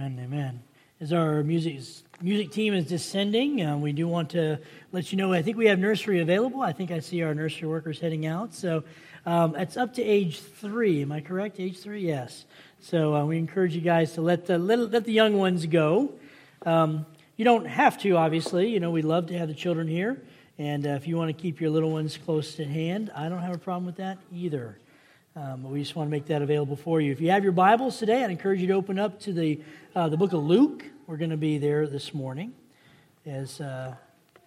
Amen, amen. As our music music team is descending, uh, we do want to let you know. I think we have nursery available. I think I see our nursery workers heading out. So um, it's up to age three. Am I correct? Age three, yes. So uh, we encourage you guys to let the let, let the young ones go. Um, you don't have to, obviously. You know, we love to have the children here, and uh, if you want to keep your little ones close at hand, I don't have a problem with that either. Um, we just want to make that available for you. If you have your Bibles today, I'd encourage you to open up to the, uh, the book of Luke. We're going to be there this morning as, uh,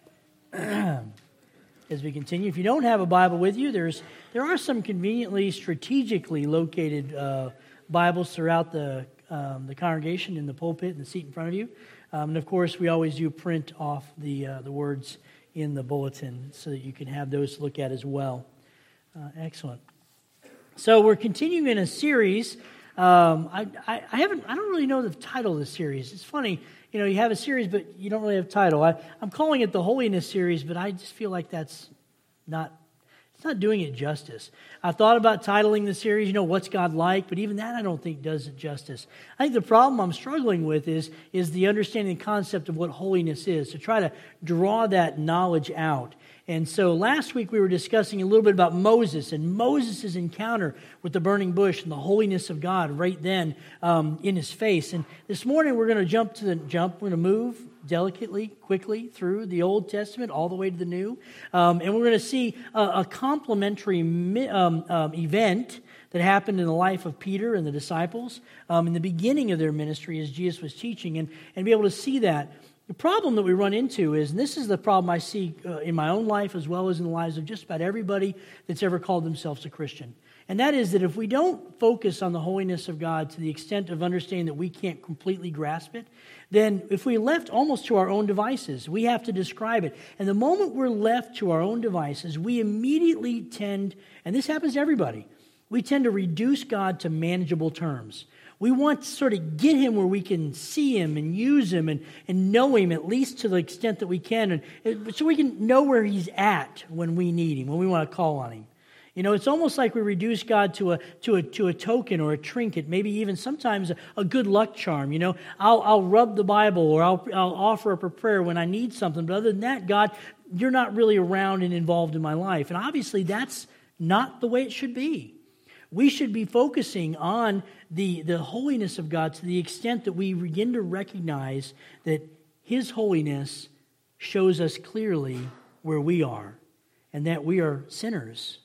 as we continue. If you don't have a Bible with you, there's, there are some conveniently, strategically located uh, Bibles throughout the, um, the congregation in the pulpit and the seat in front of you. Um, and of course, we always do print off the, uh, the words in the bulletin so that you can have those to look at as well. Uh, excellent. So we're continuing in a series. Um, I, I, I, haven't, I don't really know the title of the series. It's funny, you know, you have a series, but you don't really have a title. I, I'm calling it the Holiness series, but I just feel like that's not, it's not doing it justice. I thought about titling the series, you know, what's God like, but even that I don't think does it justice. I think the problem I'm struggling with is, is the understanding concept of what holiness is, to try to draw that knowledge out. And so last week we were discussing a little bit about Moses and Moses' encounter with the burning bush and the holiness of God right then um, in his face. And this morning we're going to jump to the jump. We're going to move delicately, quickly through the Old Testament all the way to the New. Um, and we're going to see a, a complementary um, um, event that happened in the life of Peter and the disciples um, in the beginning of their ministry as Jesus was teaching and, and be able to see that. The problem that we run into is, and this is the problem I see uh, in my own life as well as in the lives of just about everybody that's ever called themselves a Christian. And that is that if we don't focus on the holiness of God to the extent of understanding that we can't completely grasp it, then if we're left almost to our own devices, we have to describe it. And the moment we're left to our own devices, we immediately tend, and this happens to everybody, we tend to reduce God to manageable terms. We want to sort of get him where we can see him and use him and, and know him at least to the extent that we can, and so we can know where he's at when we need him, when we want to call on him. You know, it's almost like we reduce God to a, to a, to a token or a trinket, maybe even sometimes a, a good luck charm. You know, I'll, I'll rub the Bible or I'll, I'll offer up a prayer when I need something. But other than that, God, you're not really around and involved in my life. And obviously, that's not the way it should be. We should be focusing on the, the holiness of God to the extent that we begin to recognize that His holiness shows us clearly where we are and that we are sinners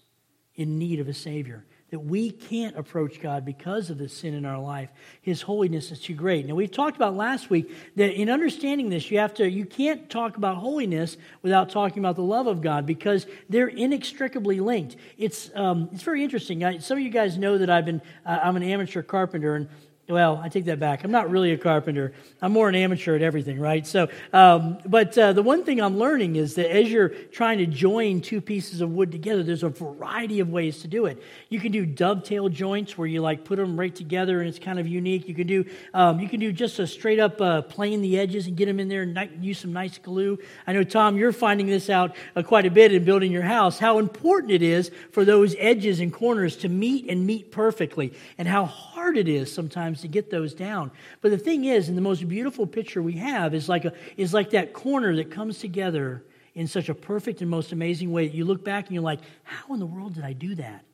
in need of a Savior that we can't approach God because of the sin in our life. His holiness is too great. Now we talked about last week that in understanding this, you have to you can't talk about holiness without talking about the love of God because they're inextricably linked. It's um, it's very interesting. I, some of you guys know that I've been uh, I'm an amateur carpenter and well, I take that back. I'm not really a carpenter. I'm more an amateur at everything, right? So, um, but uh, the one thing I'm learning is that as you're trying to join two pieces of wood together, there's a variety of ways to do it. You can do dovetail joints where you like put them right together and it's kind of unique. You can do um, you can do just a straight up uh, plane the edges and get them in there and use some nice glue. I know Tom, you're finding this out uh, quite a bit in building your house. How important it is for those edges and corners to meet and meet perfectly, and how hard it is sometimes to get those down. But the thing is, and the most beautiful picture we have is like, a, is like that corner that comes together in such a perfect and most amazing way that you look back and you're like, how in the world did I do that?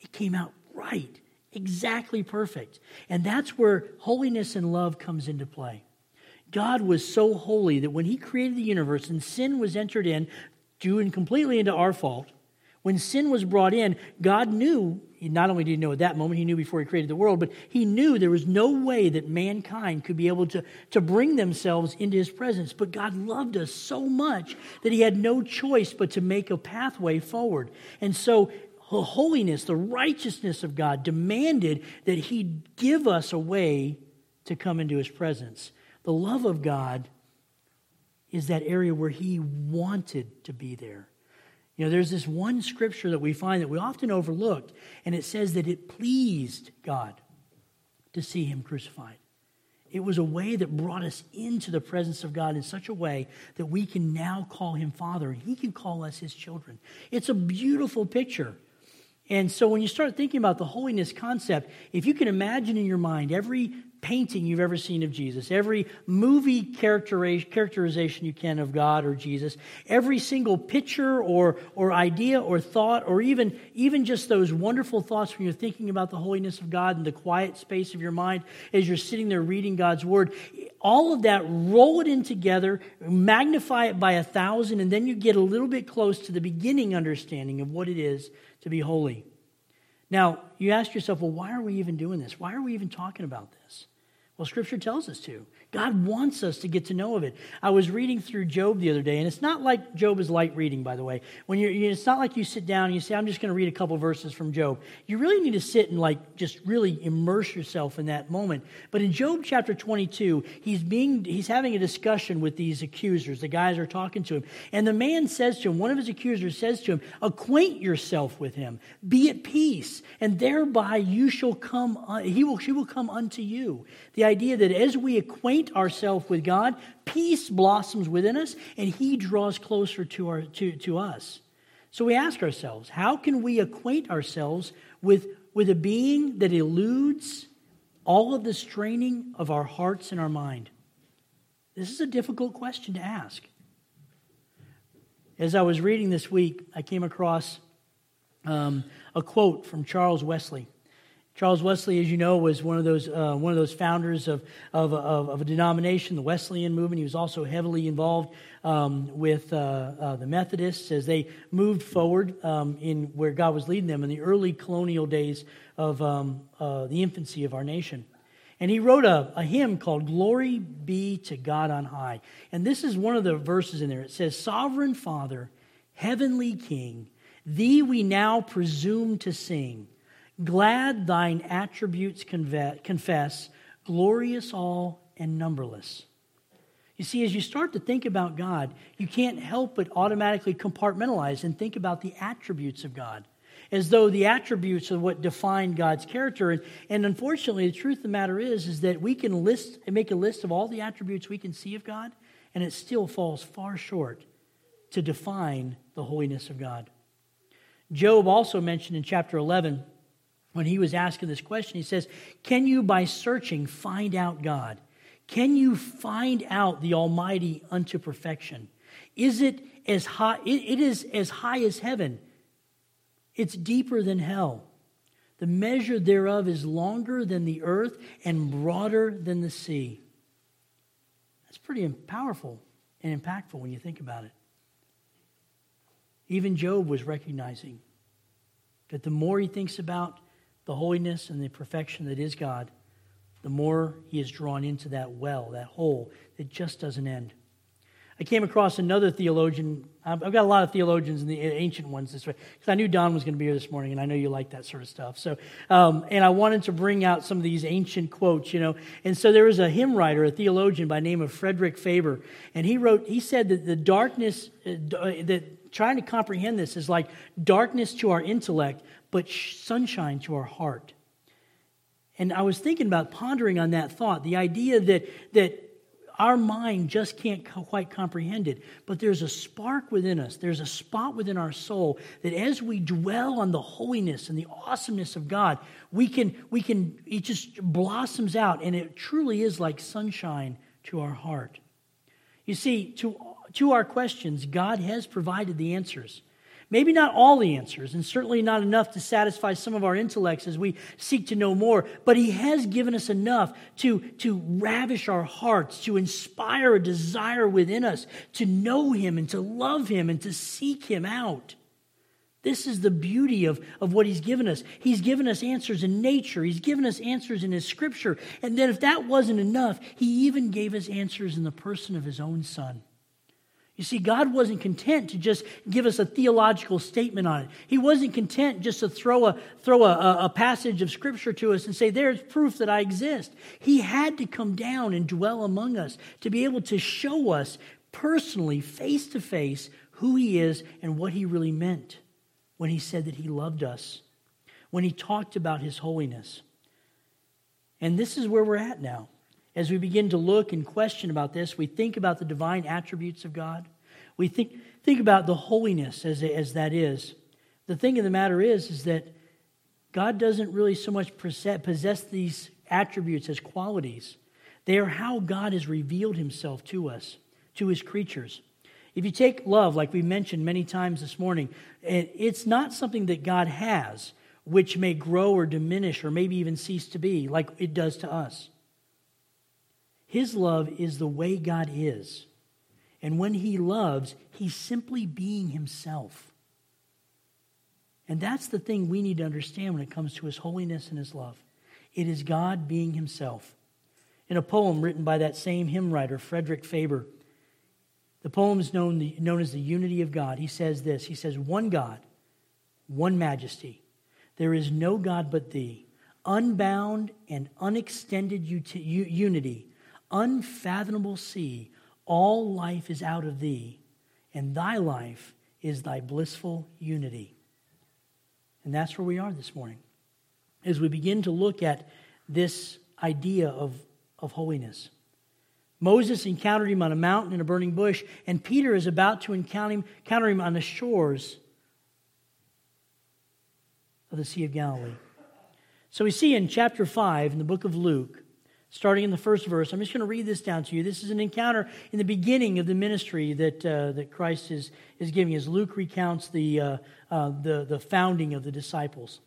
It came out right, exactly perfect. And that's where holiness and love comes into play. God was so holy that when he created the universe and sin was entered in, due and completely into our fault, when sin was brought in, God knew, not only did he know at that moment, he knew before he created the world, but he knew there was no way that mankind could be able to, to bring themselves into his presence. But God loved us so much that he had no choice but to make a pathway forward. And so the holiness, the righteousness of God demanded that he give us a way to come into his presence. The love of God is that area where he wanted to be there. You know, there's this one scripture that we find that we often overlooked, and it says that it pleased God to see him crucified. It was a way that brought us into the presence of God in such a way that we can now call him Father, and he can call us his children. It's a beautiful picture. And so when you start thinking about the holiness concept, if you can imagine in your mind every painting you've ever seen of Jesus, every movie characterization you can of God or Jesus, every single picture or, or idea or thought, or even, even just those wonderful thoughts when you're thinking about the holiness of God in the quiet space of your mind as you're sitting there reading God's Word, all of that, roll it in together, magnify it by a thousand, and then you get a little bit close to the beginning understanding of what it is to be holy. Now, you ask yourself, well, why are we even doing this? Why are we even talking about this? Well, Scripture tells us to. God wants us to get to know of it. I was reading through Job the other day, and it's not like Job is light reading, by the way. When you're, it's not like you sit down and you say, "I'm just going to read a couple verses from Job." You really need to sit and like just really immerse yourself in that moment. But in Job chapter 22, he's being he's having a discussion with these accusers. The guys are talking to him, and the man says to him, one of his accusers says to him, "Acquaint yourself with him. Be at peace, and thereby you shall come. Uh, he will she will come unto you." The idea that as we acquaint acquaint ourselves with God, peace blossoms within us, and He draws closer to, our, to, to us. So we ask ourselves, how can we acquaint ourselves with, with a being that eludes all of the straining of our hearts and our mind? This is a difficult question to ask. As I was reading this week, I came across um, a quote from Charles Wesley. Charles Wesley, as you know, was one of those, uh, one of those founders of, of, of, of, a denomination, the Wesleyan movement. He was also heavily involved um, with uh, uh, the Methodists as they moved forward um, in where God was leading them in the early colonial days of um, uh, the infancy of our nation. And he wrote a, a hymn called Glory Be to God on High. And this is one of the verses in there. It says, Sovereign Father, Heavenly King, Thee we now presume to sing. Glad thine attributes confess, glorious all and numberless. You see, as you start to think about God, you can't help but automatically compartmentalize and think about the attributes of God, as though the attributes are what define God's character. And, unfortunately, the truth of the matter is, is that we can list and make a list of all the attributes we can see of God, and it still falls far short to define the holiness of God. Job also mentioned in chapter 11 when he was asking this question, he says, Can you, by searching, find out God? Can you find out the Almighty unto perfection? Is it as high? it is as high as heaven. It's deeper than hell. The measure thereof is longer than the earth and broader than the sea. That's pretty powerful and impactful when you think about it. Even Job was recognizing that the more he thinks about the holiness and the perfection that is God, the more he is drawn into that well, that hole that just doesn't end. I came across another theologian. I've got a lot of theologians in the ancient ones this way because I knew Don was going to be here this morning, and I know you like that sort of stuff. So, um, and I wanted to bring out some of these ancient quotes, you know. And so there was a hymn writer, a theologian by name of Frederick Faber, and he wrote. He said that the darkness, uh, that trying to comprehend this is like darkness to our intellect, but sunshine to our heart. And I was thinking about pondering on that thought the idea that, that our mind just can't quite comprehend it. But there's a spark within us, there's a spot within our soul that as we dwell on the holiness and the awesomeness of God, we can, we can, it just blossoms out, and it truly is like sunshine to our heart. You see, to, to our questions, God has provided the answers. Maybe not all the answers, and certainly not enough to satisfy some of our intellects as we seek to know more, but He has given us enough to, to ravish our hearts, to inspire a desire within us to know Him and to love Him and to seek Him out. This is the beauty of, of what he's given us. He's given us answers in nature. He's given us answers in his scripture. And then, if that wasn't enough, he even gave us answers in the person of his own son. You see, God wasn't content to just give us a theological statement on it. He wasn't content just to throw a, throw a, a, passage of Scripture to us and say, There's proof that I exist. He had to come down and dwell among us to be able to show us personally, face to face, who He is and what He really meant when He said that He loved us, when He talked about His holiness. And this is where we're at now. As we begin to look and question about this, we think about the divine attributes of God. We think, think about the holiness as, as that is. The thing of the matter is, is that God doesn't really so much possess these attributes as qualities. They are how God has revealed himself to us, to his creatures. If you take love, like we mentioned many times this morning, it's not something that God has, which may grow or diminish or maybe even cease to be, like it does to us. His love is the way God is. And when he loves, he's simply being himself. And that's the thing we need to understand when it comes to his holiness and his love. It is God being himself. In a poem written by that same hymn writer, Frederick Faber, the poem is known, known as the Unity of God. He says this He says, One God, one majesty. There is no God but thee. Unbound and unextended unity, unfathomable sea, all life is out of thee, and thy life is thy blissful unity. And that's where we are this morning. As we begin to look at this idea of, of holiness. Moses encountered him on a mountain in a burning bush, and Peter is about to encounter him, encounter him on the shores of the Sea of Galilee. So we see in chapter 5 in the book of Luke, starting in the first verse, I'm just going to read this down to you. This is an encounter in the beginning of the ministry that, uh, that Christ is, is giving as Luke recounts the, uh, uh, the, the founding of the disciples.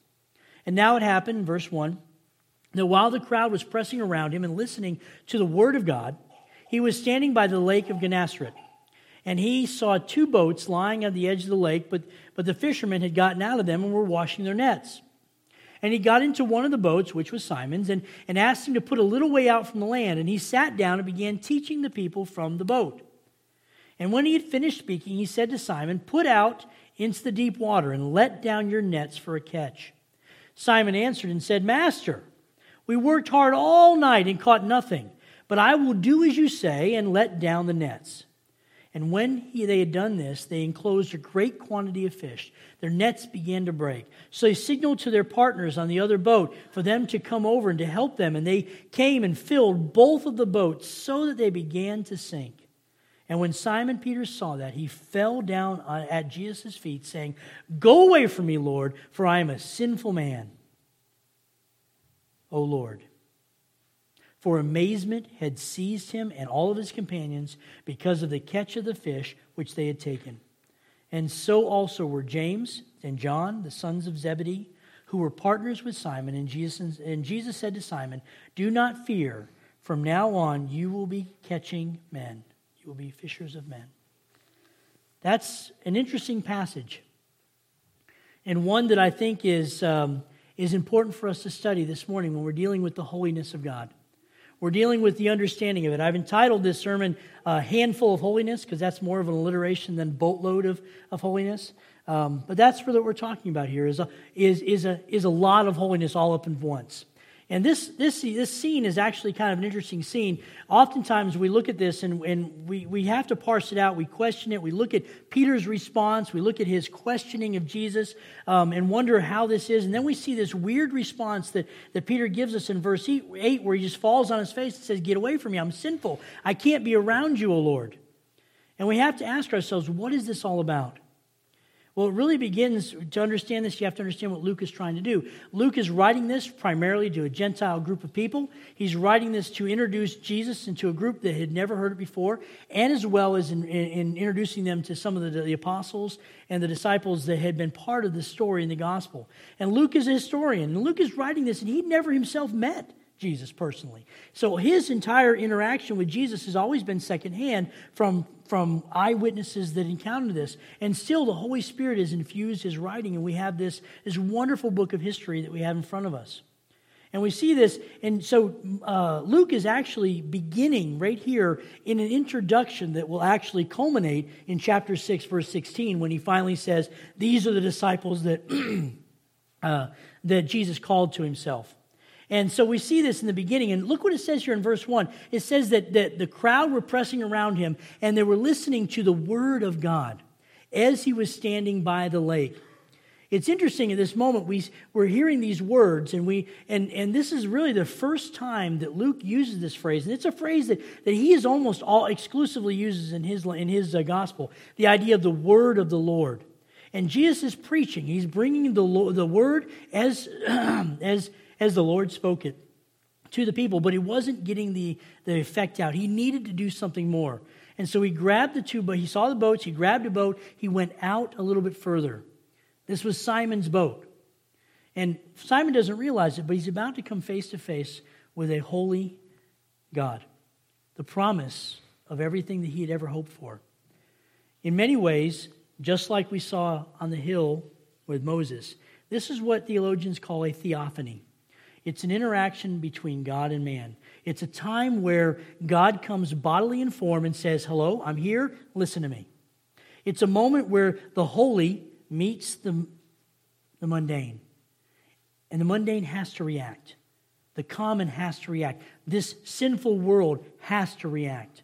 And now it happened, verse 1, that while the crowd was pressing around him and listening to the word of God, he was standing by the lake of Gennesaret, and he saw two boats lying on the edge of the lake, but, but the fishermen had gotten out of them and were washing their nets. And he got into one of the boats, which was Simon's, and, and asked him to put a little way out from the land. And he sat down and began teaching the people from the boat. And when he had finished speaking, he said to Simon, Put out into the deep water and let down your nets for a catch. Simon answered and said, Master, we worked hard all night and caught nothing. But I will do as you say and let down the nets. And when he, they had done this, they enclosed a great quantity of fish. Their nets began to break. So they signaled to their partners on the other boat for them to come over and to help them. And they came and filled both of the boats so that they began to sink. And when Simon Peter saw that, he fell down at Jesus' feet, saying, Go away from me, Lord, for I am a sinful man. O Lord for amazement had seized him and all of his companions because of the catch of the fish which they had taken. And so also were James and John, the sons of Zebedee, who were partners with Simon. And Jesus, and Jesus said to Simon, Do not fear. From now on, you will be catching men. You will be fishers of men. That's an interesting passage, and one that I think is, um, is important for us to study this morning when we're dealing with the holiness of God. We're dealing with the understanding of it. I've entitled this sermon A Handful of Holiness because that's more of an alliteration than boatload of, of holiness. Um, but that's what we're talking about here is a, is, is, a, is a lot of holiness all up in once. And this, this, this scene is actually kind of an interesting scene. Oftentimes we look at this and, and we, we have to parse it out. We question it. We look at Peter's response. We look at his questioning of Jesus um, and wonder how this is. And then we see this weird response that, that Peter gives us in verse 8 where he just falls on his face and says, Get away from me. I'm sinful. I can't be around you, O Lord. And we have to ask ourselves, what is this all about? Well, it really begins to understand this, you have to understand what Luke is trying to do. Luke is writing this primarily to a Gentile group of people. He's writing this to introduce Jesus into a group that had never heard it before, and as well as in, in, in introducing them to some of the, the, apostles and the disciples that had been part of the story in the gospel. And Luke is a historian, and Luke is writing this, and he never himself met Jesus personally. So his entire interaction with Jesus has always been secondhand from, from eyewitnesses that encountered this. And still, the Holy Spirit has infused his writing, and we have this, this wonderful book of history that we have in front of us. And we see this, and so uh, Luke is actually beginning right here in an introduction that will actually culminate in chapter 6, verse 16, when he finally says, These are the disciples that, uh, that Jesus called to himself. And so we see this in the beginning. And look what it says here in verse 1. It says that, that the crowd were pressing around him and they were listening to the word of God as he was standing by the lake. It's interesting at this moment we, we're hearing these words, and, we, and, and this is really the first time that Luke uses this phrase. And it's a phrase that, that he is almost all exclusively uses in his, in his uh, gospel the idea of the word of the Lord. And Jesus is preaching. He's bringing the, the word as, as, as the Lord spoke it to the people, but he wasn't getting the, the effect out. He needed to do something more. And so he grabbed the two, but he saw the boats, he grabbed a boat, he went out a little bit further. This was Simon's boat. And Simon doesn't realize it, but he's about to come face to face with a holy God, the promise of everything that he had ever hoped for. In many ways, just like we saw on the hill with Moses, this is what theologians call a theophany. It's an interaction between God and man. It's a time where God comes bodily in form and says, Hello, I'm here, listen to me. It's a moment where the holy meets the, the mundane. And the mundane has to react. The common has to react. This sinful world has to react.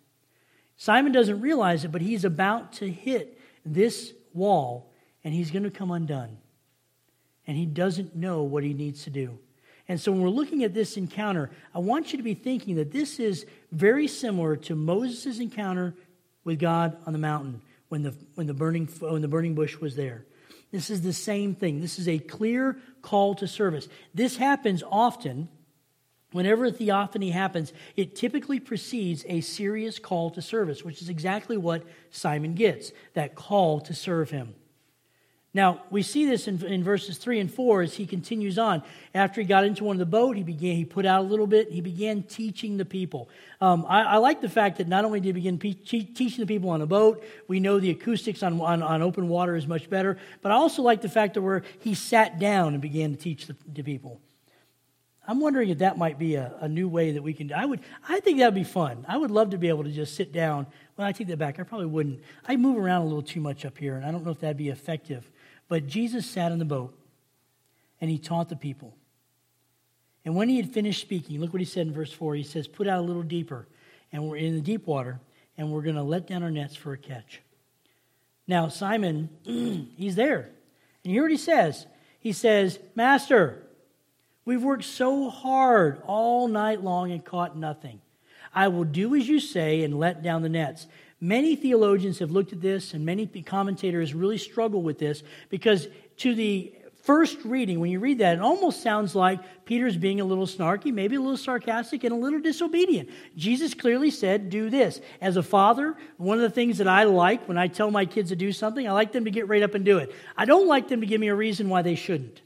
Simon doesn't realize it, but he's about to hit this wall and he's going to come undone. And he doesn't know what he needs to do. And so when we're looking at this encounter, I want you to be thinking that this is very similar to Moses' encounter with God on the mountain when the, when the, burning, when the burning bush was there. This is the same thing. This is a clear call to service. This happens often. Whenever a theophany happens, it typically precedes a serious call to service, which is exactly what Simon gets that call to serve him. Now, we see this in, in, verses 3 and 4 as he continues on. After he got into one of the boat, he began, he put out a little bit, he began teaching the people. Um, I, I, like the fact that not only did he begin pe- teaching the people on a boat, we know the acoustics on, on, on, open water is much better, but I also like the fact that where he sat down and began to teach the, the people. I'm wondering if that might be a, a new way that we can do. I would, I think that would be fun. I would love to be able to just sit down. Well, I take that back. I probably wouldn't. I move around a little too much up here, and I don't know if that'd be effective. But Jesus sat in the boat and he taught the people. And when he had finished speaking, look what he said in verse 4. He says, Put out a little deeper, and we're in the deep water, and we're going to let down our nets for a catch. Now, Simon, he's there. And hear what he says. He says, Master, we've worked so hard all night long and caught nothing. I will do as you say and let down the nets. Many theologians have looked at this, and many commentators really struggle with this because, to the first reading, when you read that, it almost sounds like Peter's being a little snarky, maybe a little sarcastic, and a little disobedient. Jesus clearly said, Do this. As a father, one of the things that I like when I tell my kids to do something, I like them to get right up and do it. I don't like them to give me a reason why they shouldn't.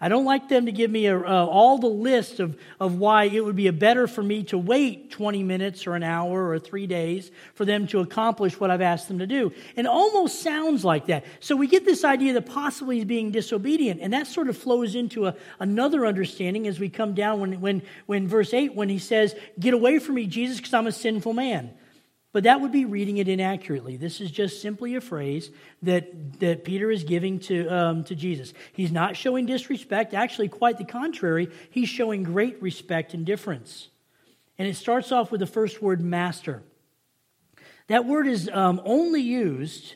I don't like them to give me a, uh, all the list of, of why it would be better for me to wait 20 minutes or an hour or three days for them to accomplish what I've asked them to do. It almost sounds like that. So we get this idea that possibly he's being disobedient, and that sort of flows into a, another understanding as we come down when, when, when verse 8, when he says, Get away from me, Jesus, because I'm a sinful man. But that would be reading it inaccurately. This is just simply a phrase that, that Peter is giving to, um, to Jesus. He's not showing disrespect. Actually, quite the contrary. He's showing great respect and difference. And it starts off with the first word, master. That word is um, only used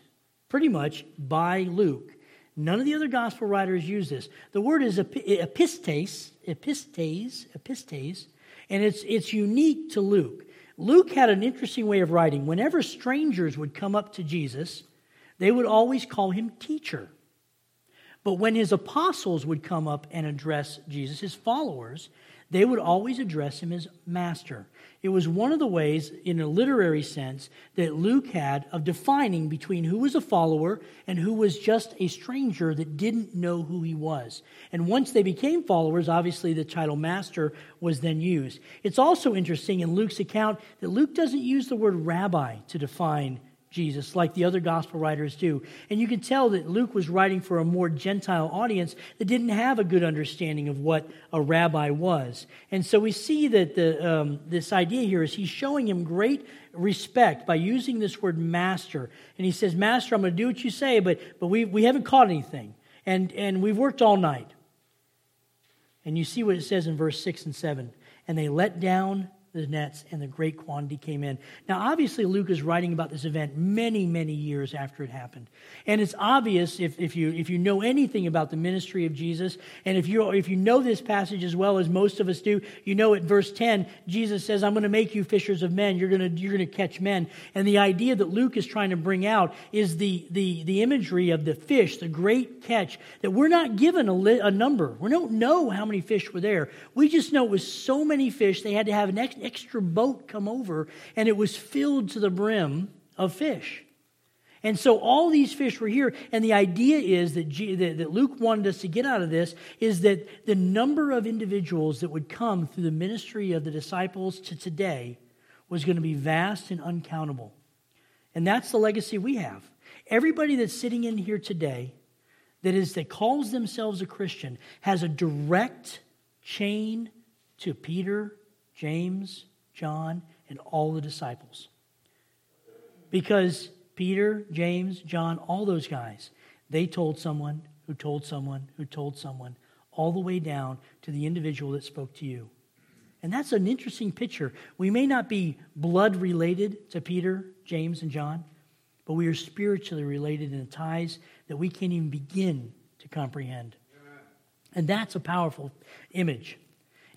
pretty much by Luke. None of the other gospel writers use this. The word is epistes, epistes, epistes, and it's, it's unique to Luke. Luke had an interesting way of writing. Whenever strangers would come up to Jesus, they would always call him teacher. But when his apostles would come up and address Jesus, his followers, they would always address him as master. It was one of the ways, in a literary sense, that Luke had of defining between who was a follower and who was just a stranger that didn't know who he was. And once they became followers, obviously the title master was then used. It's also interesting in Luke's account that Luke doesn't use the word rabbi to define Jesus, like the other gospel writers do. And you can tell that Luke was writing for a more Gentile audience that didn't have a good understanding of what a rabbi was. And so we see that the, um, this idea here is he's showing him great respect by using this word master. And he says, Master, I'm going to do what you say, but, but we, we haven't caught anything. And, and we've worked all night. And you see what it says in verse 6 and 7. And they let down the nets, and the great quantity came in. Now, obviously, Luke is writing about this event many, many years after it happened. And it's obvious if, if, you, if you know anything about the ministry of Jesus, and if you, if you know this passage as well as most of us do, you know at verse 10, Jesus says, I'm going to make you fishers of men. You're going to, you're to catch men. And the idea that Luke is trying to bring out is the, the, the imagery of the fish, the great catch, that we're not given a, li- a number. We don't know how many fish were there. We just know it was so many fish, they had to have an extra boat come over, and it was filled to the brim of fish. And so all these fish were here, and the idea is that, G, that, that, Luke wanted us to get out of this is that the number of individuals that would come through the ministry of the disciples to today was going to be vast and uncountable. And that's the legacy we have. Everybody that's sitting in here today that is that calls themselves a Christian has a direct chain to Peter, James, John, and all the disciples. Because Peter, James, John, all those guys, they told someone who told someone who told someone, all the way down to the individual that spoke to you. And that's an interesting picture. We may not be blood related to Peter, James, and John, but we are spiritually related in ties that we can't even begin to comprehend. And that's a powerful image.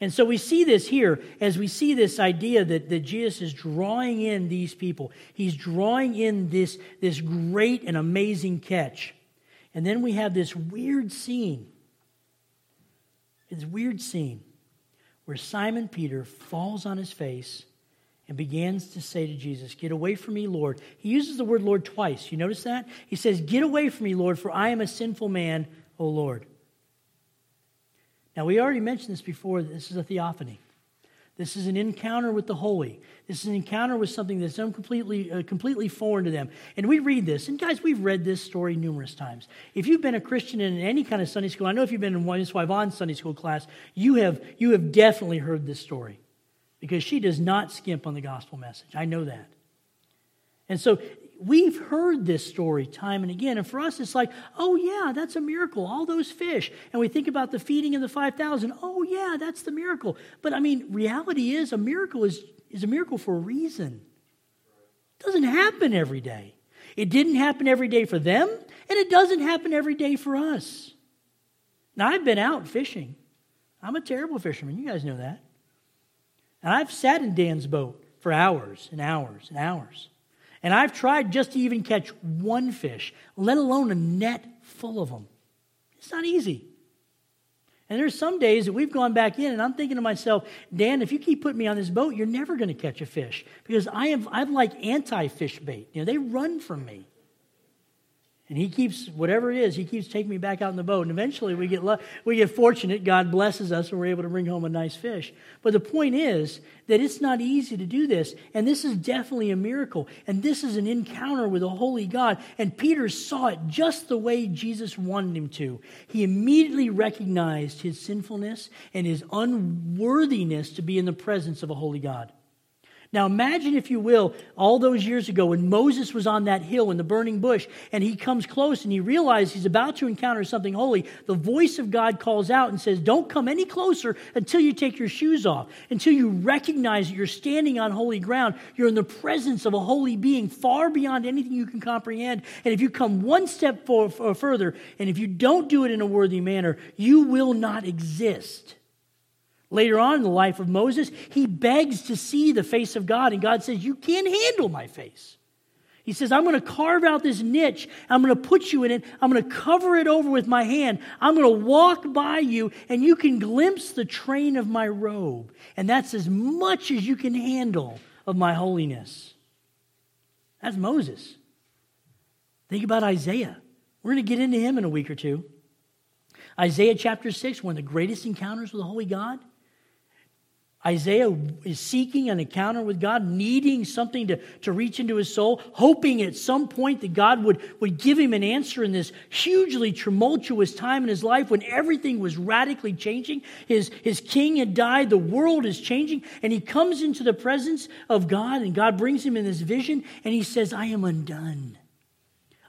And so we see this here as we see this idea that, that Jesus is drawing in these people. He's drawing in this, this great and amazing catch. And then we have this weird scene. This weird scene where Simon Peter falls on his face and begins to say to Jesus, Get away from me, Lord. He uses the word Lord twice. You notice that? He says, Get away from me, Lord, for I am a sinful man, O Lord. Now, we already mentioned this before. This is a theophany. This is an encounter with the holy. This is an encounter with something that's completely, uh, completely foreign to them. And we read this. And guys, we've read this story numerous times. If you've been a Christian in any kind of Sunday school, I know if you've been in Miss Yvonne's Sunday school class, you have, you have definitely heard this story because she does not skimp on the gospel message. I know that. And so we've heard this story time and again. And for us, it's like, oh, yeah, that's a miracle. All those fish. And we think about the feeding of the 5,000. Oh, yeah, that's the miracle. But I mean, reality is a miracle is, is a miracle for a reason. It doesn't happen every day. It didn't happen every day for them, and it doesn't happen every day for us. Now, I've been out fishing. I'm a terrible fisherman. You guys know that. And I've sat in Dan's boat for hours and hours and hours. And I've tried just to even catch one fish, let alone a net full of them. It's not easy. And there's some days that we've gone back in, and I'm thinking to myself, Dan, if you keep putting me on this boat, you're never going to catch a fish because I am I'm like anti-fish bait. You know, they run from me. And he keeps, whatever it is, he keeps taking me back out in the boat. And eventually we get, we get fortunate. God blesses us and we're able to bring home a nice fish. But the point is that it's not easy to do this. And this is definitely a miracle. And this is an encounter with a holy God. And Peter saw it just the way Jesus wanted him to. He immediately recognized his sinfulness and his unworthiness to be in the presence of a holy God. Now imagine, if you will, all those years ago when Moses was on that hill in the burning bush and he comes close and he realizes he's about to encounter something holy. The voice of God calls out and says, Don't come any closer until you take your shoes off, until you recognize that you're standing on holy ground. You're in the presence of a holy being far beyond anything you can comprehend. And if you come one step for, for further, and if you don't do it in a worthy manner, you will not exist. Later on in the life of Moses, he begs to see the face of God, and God says, You can't handle my face. He says, I'm going to carve out this niche. I'm going to put you in it. I'm going to cover it over with my hand. I'm going to walk by you, and you can glimpse the train of my robe. And that's as much as you can handle of my holiness. That's Moses. Think about Isaiah. We're going to get into him in a week or two. Isaiah chapter 6, one of the greatest encounters with the Holy God. Isaiah is seeking an encounter with God, needing something to, to reach into his soul, hoping at some point that God would, would give him an answer in this hugely tumultuous time in his life when everything was radically changing. His, his king had died, the world is changing, and he comes into the presence of God, and God brings him in this vision, and he says, I am undone.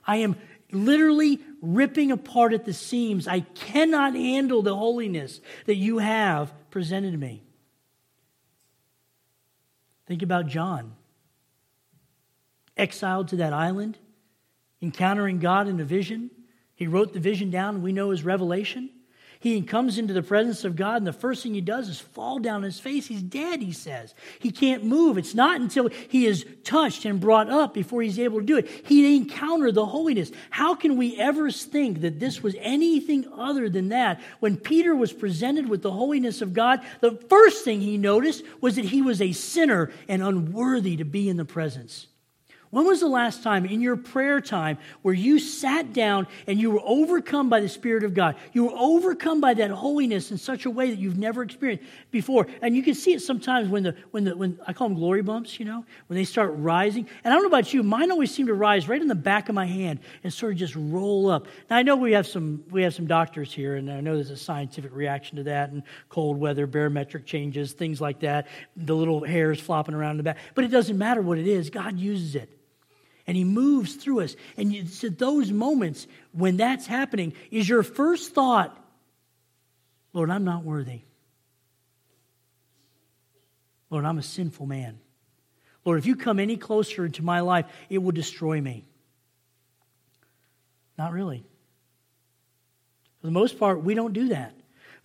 I am literally ripping apart at the seams. I cannot handle the holiness that you have presented to me. Think about John. Exiled to that island, encountering God in a vision. He wrote the vision down, we know as Revelation. He comes into the presence of God, and the first thing he does is fall down on his face. He's dead, he says. He can't move. It's not until he is touched and brought up before he's able to do it. He encountered the holiness. How can we ever think that this was anything other than that? When Peter was presented with the holiness of God, the first thing he noticed was that he was a sinner and unworthy to be in the presence. When was the last time in your prayer time where you sat down and you were overcome by the Spirit of God? You were overcome by that holiness in such a way that you've never experienced before. And you can see it sometimes when the when the when I call them glory bumps, you know, when they start rising. And I don't know about you, mine always seem to rise right in the back of my hand and sort of just roll up. Now I know we have some we have some doctors here, and I know there's a scientific reaction to that, and cold weather, barometric changes, things like that, the little hairs flopping around in the back. But it doesn't matter what it is, God uses it and he moves through us. And it's at those moments when that's happening, is your first thought, Lord, I'm not worthy. Lord, I'm a sinful man. Lord, if you come any closer into my life, it will destroy me. Not really. For the most part, we don't do that.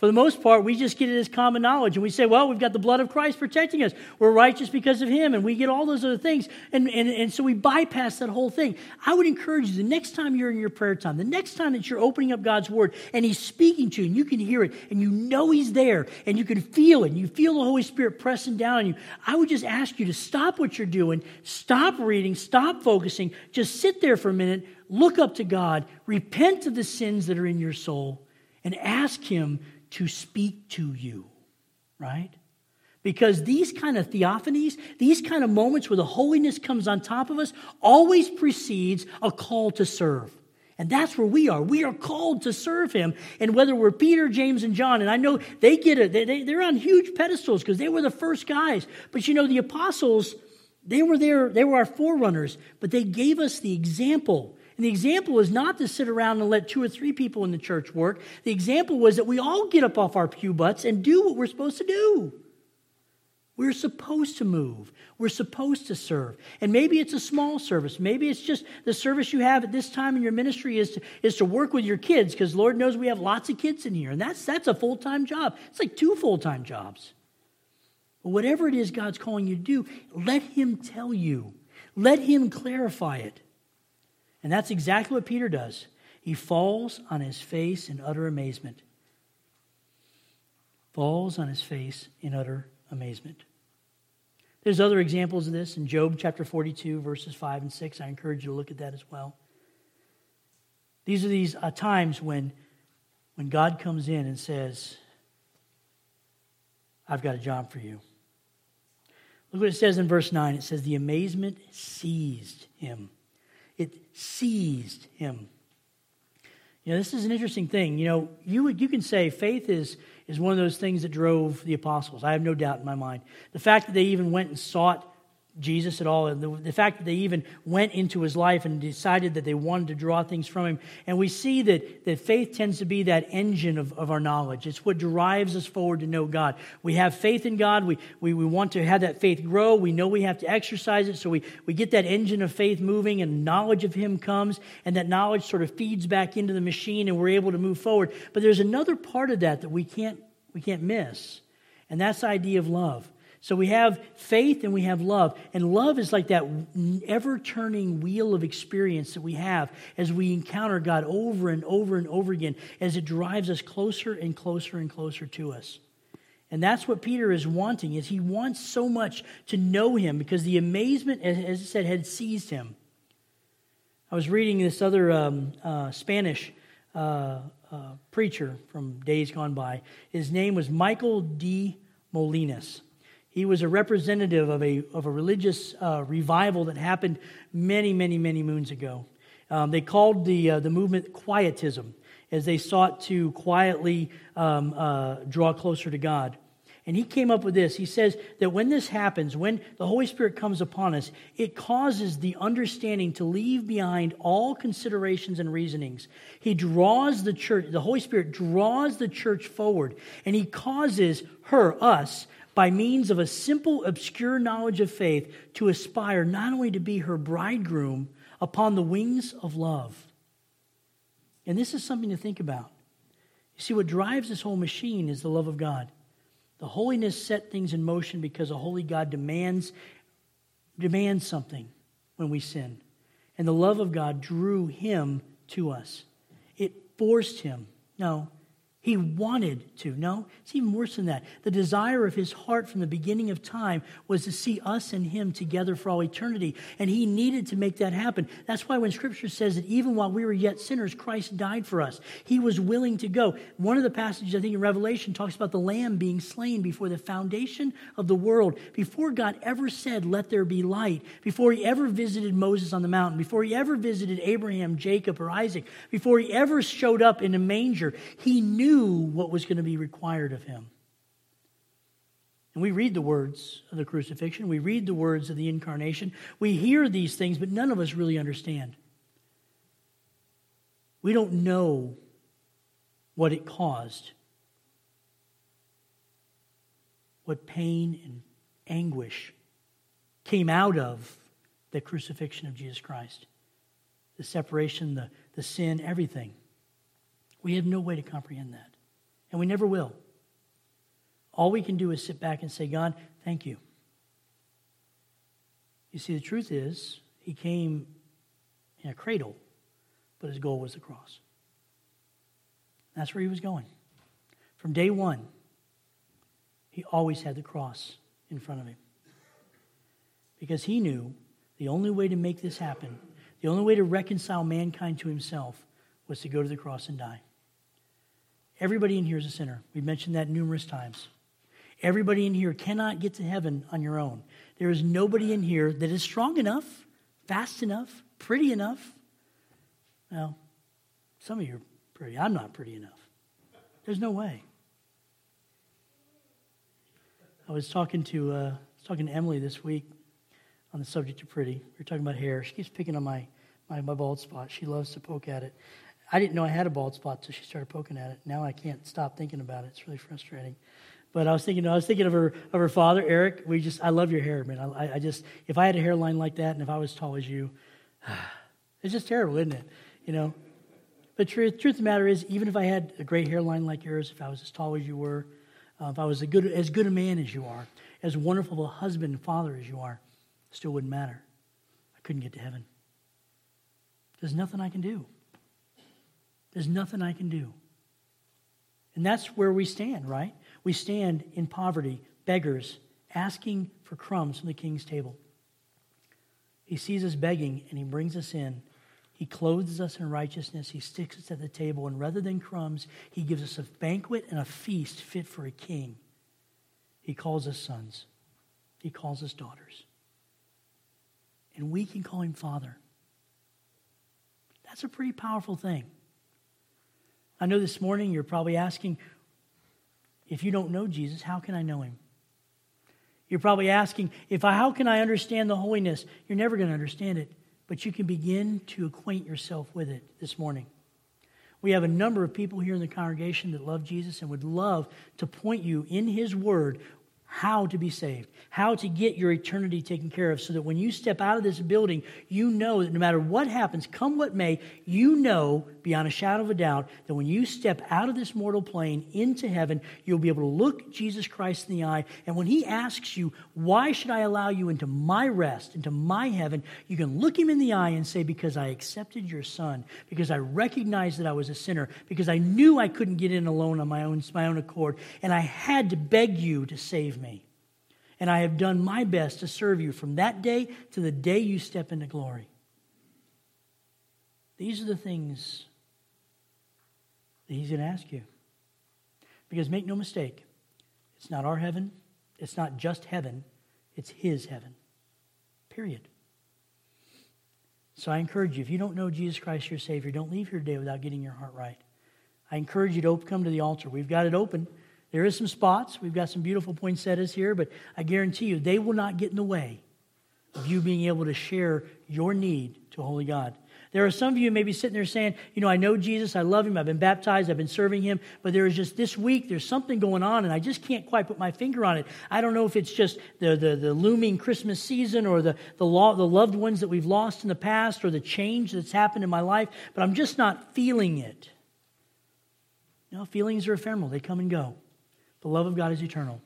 For the most part, we just get it as common knowledge and we say, well, we've got the blood of Christ protecting us. We're righteous because of him, and we get all those other things. And, and, and so we bypass that whole thing. I would encourage you the next time you're in your prayer time, the next time that you're opening up God's word and he's speaking to you and you can hear it and you know he's there and you can feel it and you feel the Holy Spirit pressing down on you, I would just ask you to stop what you're doing, stop reading, stop focusing, just sit there for a minute, look up to God, repent of the sins that are in your soul, and ask him to speak to you, right? Because these kind of theophanies, these kind of moments where the holiness comes on top of us, always precedes a call to serve. And that's where we are. We are called to serve him. And whether we're Peter, James, and John, and I know they get it, they, they're on huge pedestals because they were the first guys. But you know, the apostles, they were there, they were our forerunners, but they gave us the example. And the example was not to sit around and let two or three people in the church work. The example was that we all get up off our pew butts and do what we're supposed to do. We're supposed to move. We're supposed to serve. And maybe it's a small service. Maybe it's just the service you have at this time in your ministry is to, is to work with your kids, because Lord knows we have lots of kids in here. And that's, that's a full time job. It's like two full time jobs. But whatever it is God's calling you to do, let Him tell you, let Him clarify it. And that's exactly what Peter does. He falls on his face in utter amazement. Falls on his face in utter amazement. There's other examples of this in Job chapter 42, verses 5 and 6. I encourage you to look at that as well. These are these uh, times when, when God comes in and says, I've got a job for you. Look what it says in verse 9. It says, The amazement seized him it seized him. You know, this is an interesting thing. You know, you, you can say faith is, is one of those things that drove the apostles. I have no doubt in my mind. The fact that they even went and sought Jesus at all. And the, the, fact that they even went into his life and decided that they wanted to draw things from him. And we see that, that faith tends to be that engine of, of our knowledge. It's what drives us forward to know God. We have faith in God. We, we, we want to have that faith grow. We know we have to exercise it. So we, we get that engine of faith moving and knowledge of him comes. And that knowledge sort of feeds back into the machine and we're able to move forward. But there's another part of that that we can't, we can't miss. And that's the idea of love. So we have faith and we have love. And love is like that ever turning wheel of experience that we have as we encounter God over and over and over again as it drives us closer and closer and closer to us. And that's what Peter is wanting is he wants so much to know him because the amazement, as I said, had seized him. I was reading this other um, uh, Spanish uh, uh, preacher from days gone by. His name was Michael de Molinos. He was a representative of a, of a religious uh, revival that happened many, many, many moons ago. Um, they called the, uh, the movement quietism as they sought to quietly um, uh, draw closer to God. And he came up with this. He says that when this happens, when the Holy Spirit comes upon us, it causes the understanding to leave behind all considerations and reasonings. He draws the church, the Holy Spirit draws the church forward, and he causes her, us, by means of a simple, obscure knowledge of faith, to aspire not only to be her bridegroom upon the wings of love. And this is something to think about. You see, what drives this whole machine is the love of God. The holiness set things in motion because a holy God demands, demands something when we sin. And the love of God drew him to us. It forced him. No, he wanted to. No, it's even worse than that. The desire of his heart from the beginning of time was to see us and him together for all eternity. And he needed to make that happen. That's why when scripture says that even while we were yet sinners, Christ died for us, he was willing to go. One of the passages, I think, in Revelation talks about the lamb being slain before the foundation of the world, before God ever said, Let there be light, before he ever visited Moses on the mountain, before he ever visited Abraham, Jacob, or Isaac, before he ever showed up in a manger. He knew knew what was going to be required of him. And we read the words of the crucifixion, we read the words of the incarnation, we hear these things, but none of us really understand. We don't know what it caused, what pain and anguish came out of the crucifixion of Jesus Christ the separation, the, the sin, everything. We have no way to comprehend that, and we never will. All we can do is sit back and say, God, thank you. You see, the truth is, he came in a cradle, but his goal was the cross. That's where he was going. From day one, he always had the cross in front of him. Because he knew the only way to make this happen, the only way to reconcile mankind to himself, was to go to the cross and die. Everybody in here is a sinner. We've mentioned that numerous times. Everybody in here cannot get to heaven on your own. There is nobody in here that is strong enough, fast enough, pretty enough. Well, some of you are pretty. I'm not pretty enough. There's no way. I was talking to uh, was talking to Emily this week on the subject of pretty. We were talking about hair. She keeps picking on my, my, my bald spot. She loves to poke at it. I didn't know I had a bald spot until she started poking at it. Now I can't stop thinking about it. It's really frustrating. But I was thinking, I was thinking of her, of her father, Eric. We just, I love your hair, man. I, I just, if I had a hairline like that, and if I was as tall as you, it's just terrible, isn't it? You know. But truth, truth of the matter is, even if I had a great hairline like yours, if I was as tall as you were, uh, if I was good, as good a man as you are, as wonderful a husband and father as you are, still wouldn't matter. I couldn't get to heaven. There's nothing I can do. There's nothing I can do. And that's where we stand, right? We stand in poverty, beggars, asking for crumbs from the king's table. He sees us begging and he brings us in. He clothes us in righteousness. He sticks us at the table. And rather than crumbs, he gives us a banquet and a feast fit for a king. He calls us sons, he calls us daughters. And we can call him Father. That's a pretty powerful thing. I know this morning you're probably asking, if you don't know Jesus, how can I know him? You're probably asking, if I, how can I understand the holiness? You're never going to understand it, but you can begin to acquaint yourself with it this morning. We have a number of people here in the congregation that love Jesus and would love to point you in his word how to be saved, how to get your eternity taken care of, so that when you step out of this building, you know that no matter what happens, come what may, you know beyond a shadow of a doubt that when you step out of this mortal plane into heaven, you'll be able to look Jesus Christ in the eye. And when he asks you, Why should I allow you into my rest, into my heaven? you can look him in the eye and say, Because I accepted your son, because I recognized that I was a sinner, because I knew I couldn't get in alone on my own, my own accord, and I had to beg you to save me me. And I have done my best to serve you from that day to the day you step into glory. These are the things that he's going to ask you. Because make no mistake, it's not our heaven, it's not just heaven, it's his heaven. Period. So I encourage you, if you don't know Jesus Christ your Savior, don't leave here today without getting your heart right. I encourage you to come to the altar. We've got it open. There is some spots. We've got some beautiful poinsettias here, but I guarantee you they will not get in the way of you being able to share your need to Holy God. There are some of you maybe sitting there saying, you know, I know Jesus, I love him, I've been baptized, I've been serving him, but there is just this week, there's something going on, and I just can't quite put my finger on it. I don't know if it's just the, the, the looming Christmas season or the, the, the loved ones that we've lost in the past or the change that's happened in my life, but I'm just not feeling it. You know, feelings are ephemeral, they come and go. The love of God is eternal.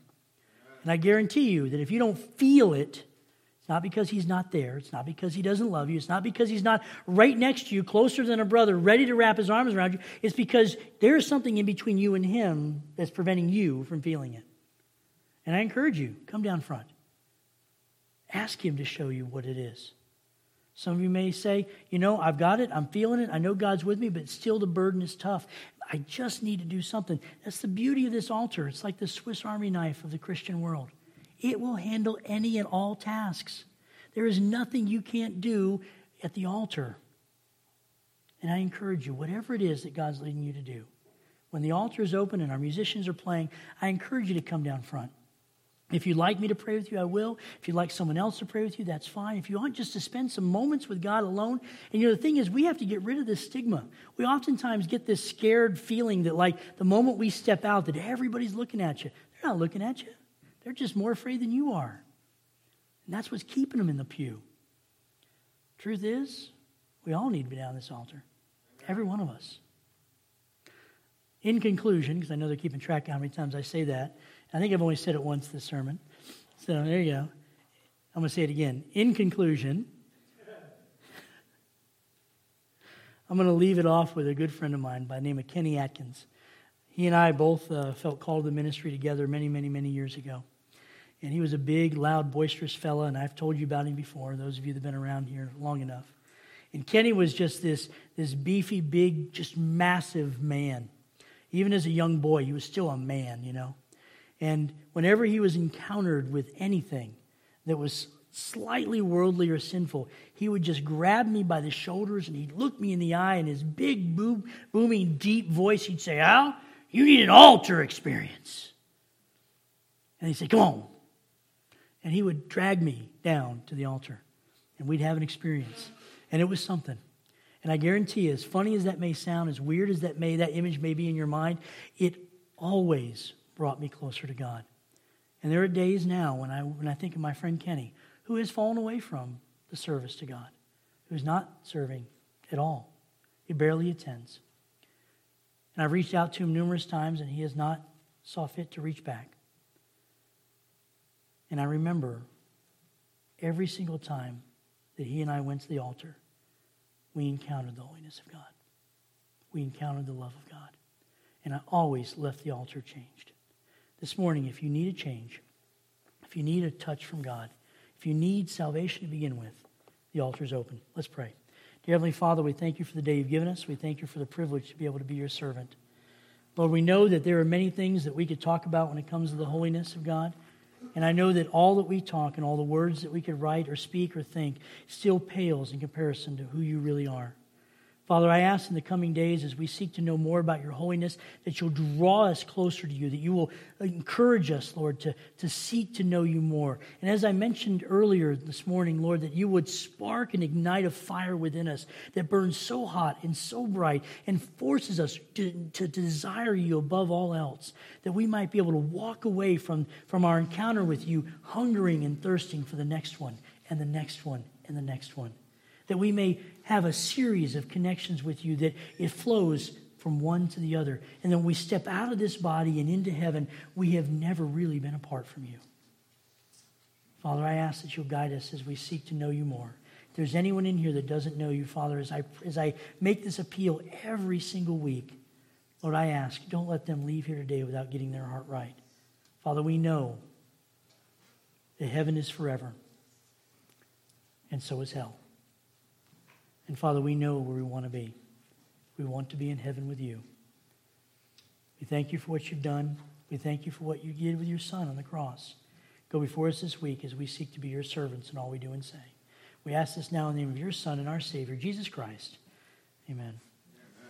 And I guarantee you that if you don't feel it, it's not because he's not there. It's not because he doesn't love you. It's not because he's not right next to you, closer than a brother, ready to wrap his arms around you. It's because there's something in between you and him that's preventing you from feeling it. And I encourage you, come down front. Ask him to show you what it is. Some of you may say, you know, I've got it, I'm feeling it, I know God's with me, but still the burden is tough. I just need to do something. That's the beauty of this altar. It's like the Swiss Army knife of the Christian world. It will handle any and all tasks. There is nothing you can't do at the altar. And I encourage you, whatever it is that God's leading you to do, when the altar is open and our musicians are playing, I encourage you to come down front. If you'd like me to pray with you, I will. If you'd like someone else to pray with you, that's fine. If you want just to spend some moments with God alone, and you know, the thing is, we have to get rid of this stigma. We oftentimes get this scared feeling that, like, the moment we step out, that everybody's looking at you. They're not looking at you. They're just more afraid than you are. And that's what's keeping them in the pew. Truth is, we all need to be down this altar. Every one of us. In conclusion, because I know they're keeping track of how many times I say that, I think I've only said it once this sermon. So there you go. I'm going to say it again. In conclusion, I'm going to leave it off with a good friend of mine by the name of Kenny Atkins. He and I both uh, felt called to ministry together many, many, many years ago. And he was a big, loud, boisterous fella, and I've told you about him before, those of you that have been around here long enough. And Kenny was just this, this beefy, big, just massive man. Even as a young boy, he was still a man, you know. And whenever he was encountered with anything that was slightly worldly or sinful, he would just grab me by the shoulders and he'd look me in the eye and his big, boom, booming, deep voice, he'd say, Al, you need an altar experience. And he'd say, Come on, and he would drag me down to the altar, and we'd have an experience. And it was something. And I guarantee you, as funny as that may sound, as weird as that may that image may be in your mind, it always brought me closer to God. And there are days now when I when I think of my friend Kenny, who has fallen away from the service to God, who's not serving at all. He barely attends. And I've reached out to him numerous times, and he has not saw fit to reach back. And I remember every single time that he and I went to the altar, we encountered the holiness of God. We encountered the love of God. And I always left the altar changed. This morning, if you need a change, if you need a touch from God, if you need salvation to begin with, the altar is open. Let's pray. Dear Heavenly Father, we thank you for the day you've given us. We thank you for the privilege to be able to be your servant. Lord, we know that there are many things that we could talk about when it comes to the holiness of God. And I know that all that we talk and all the words that we could write or speak or think still pales in comparison to who you really are. Father, I ask in the coming days as we seek to know more about your holiness that you'll draw us closer to you, that you will encourage us, Lord, to, to seek to know you more. And as I mentioned earlier this morning, Lord, that you would spark and ignite a fire within us that burns so hot and so bright and forces us to, to desire you above all else, that we might be able to walk away from, from our encounter with you, hungering and thirsting for the next one and the next one and the next one that we may have a series of connections with you that it flows from one to the other. And then we step out of this body and into heaven, we have never really been apart from you. Father, I ask that you'll guide us as we seek to know you more. If there's anyone in here that doesn't know you, Father, as I, as I make this appeal every single week, Lord, I ask, don't let them leave here today without getting their heart right. Father, we know that heaven is forever, and so is hell. And Father, we know where we want to be. We want to be in heaven with you. We thank you for what you've done. We thank you for what you did with your Son on the cross. Go before us this week as we seek to be your servants in all we do and say. We ask this now in the name of your Son and our Savior, Jesus Christ. Amen.